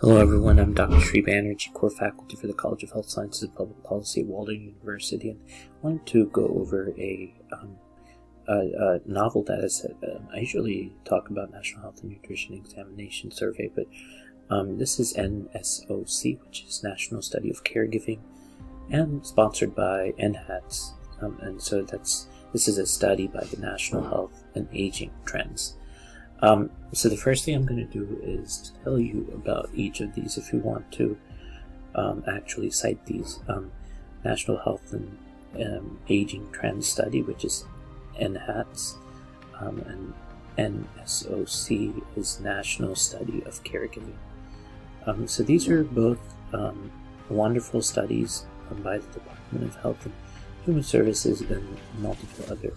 Hello everyone, I'm Dr. Sri Banerjee, core faculty for the College of Health Sciences and Public Policy at Walden University, and I wanted to go over a, um, a, a novel data set. Um, I usually talk about National Health and Nutrition Examination Survey, but um, this is NSOC, which is National Study of Caregiving, and sponsored by NHATS, um, and so that's this is a study by the National Health and Aging Trends. Um, so the first thing I'm going to do is tell you about each of these if you want to um, actually cite these. Um, National Health and um, Aging Trends Study, which is NHATS, um, and NSOC is National Study of Caregiving. Um, so these are both wonderful studies by the Department of Health and Human Services and multiple other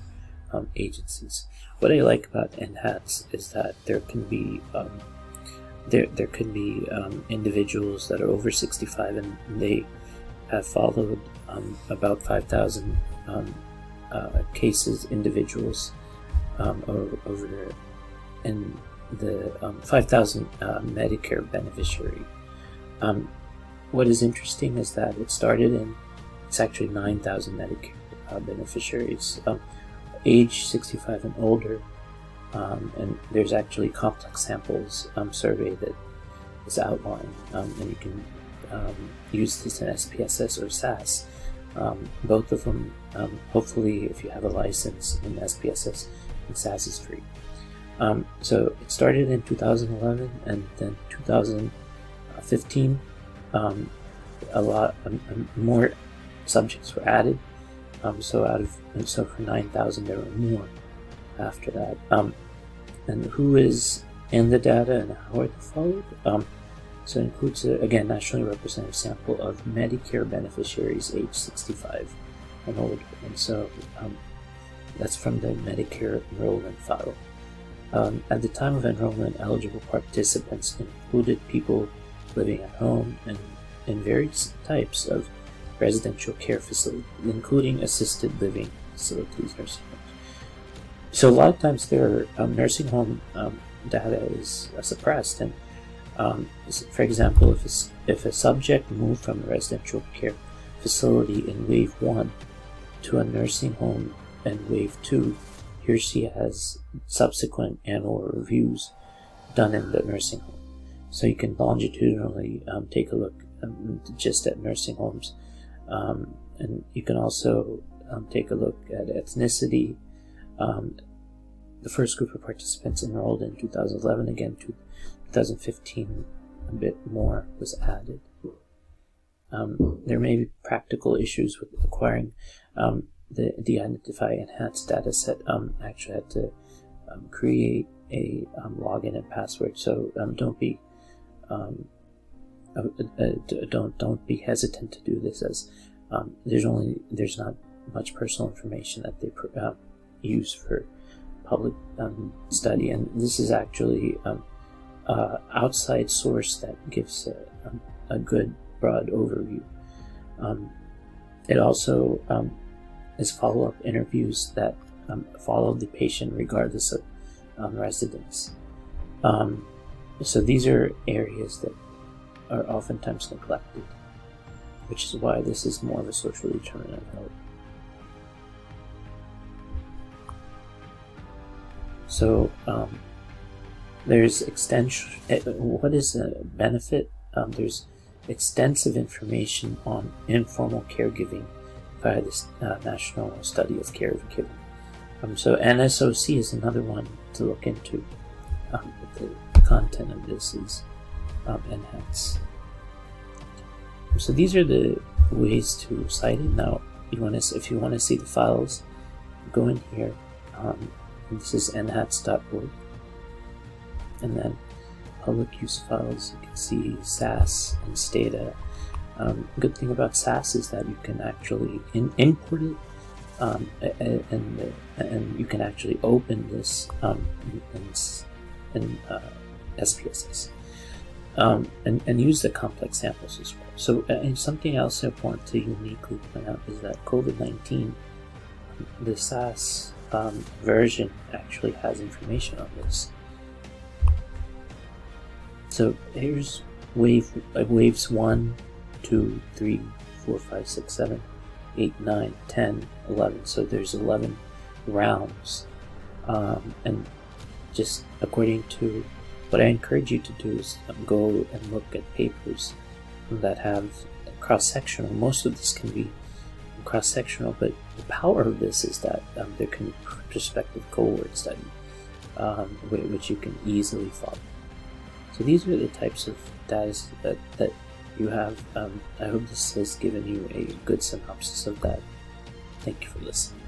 um, agencies. What I like about NHATS is that there can be um, there there can be um, individuals that are over 65 and they have followed um, about 5,000 um, uh, cases individuals um, over, over in the 5,000 uh, Medicare beneficiary. what is interesting is that it started in it's actually 9,000 Medicare uh, beneficiaries age 65 and older. Um, and there's actually complex samples um, survey that is outlined, um, and you can um, use this in SPSS or SAS. Um, both of them, um, hopefully, if you have a license in SPSS, and SAS is free. so it started in 2011, and then 2015, a lot more subjects were added. Um, so out of so for nine thousand, there were more after that. Um, and who is in the data and how are they followed? Um, so it includes a, again nationally representative sample of Medicare beneficiaries age 65 and older, and so um, that's from the Medicare enrollment file. Um, at the time of enrollment, eligible participants included people living at home and in various types of residential care facility, including assisted living facilities, nursing homes. So a lot of times their um, nursing home um, data is uh, suppressed, and um, for example, if a, if a subject moved from a residential care facility in wave one to a nursing home in wave two, he or she has subsequent annual reviews done in the nursing home. So you can longitudinally um, take a look um, just at nursing homes um, and you can also um, take a look at ethnicity. Um, the first group of participants enrolled in 2011, again, 2015, a bit more was added. Um, there may be practical issues with acquiring um, the, the Identify Enhanced data set. Um, actually had to create a login and password, so don't be uh, uh, don't don't be hesitant to do this as um, there's only there's not much personal information that they uh, use for public um, study. And this is actually um, uh, outside source that gives a, um, a good broad overview. Um, it also um, is follow-up interviews that follow the patient regardless of residence. So these are areas that are oftentimes neglected, which is why this is more of a social determinant of health. So um, there's extension. Eh, what is a benefit? Um, there's extensive information on informal caregiving via this uh, National Study of Caregiving. Um, so NSOC is another one to look into. Um, the content of this is um. So these are the ways to cite it. Now, you want to if you want to see the files, go in here. Um, this is nhats.org, and then public use files. You can see SAS and Stata. Um, good thing about SAS is that you can actually in, import it, um, and and you can actually open this um, in, in uh, SPSS um, and, and use the complex samples as well. So, uh, and something else I want to uniquely point out is that COVID 19, the SAS um, version actually has information on this. So, here's wave uh, waves 1, 2, 3, 4, 5, 6, 7, 8, 9, 10, 11. So there's 11 rounds. Um, and just according to what I encourage you to do is go and look at papers that have cross-sectional. Most of this can be cross-sectional, but the power of this is that um, there can be prospective cohort study, um, which you can easily follow. So these are the types of data that, that you have. Um, I hope this has given you a good synopsis of that. Thank you for listening.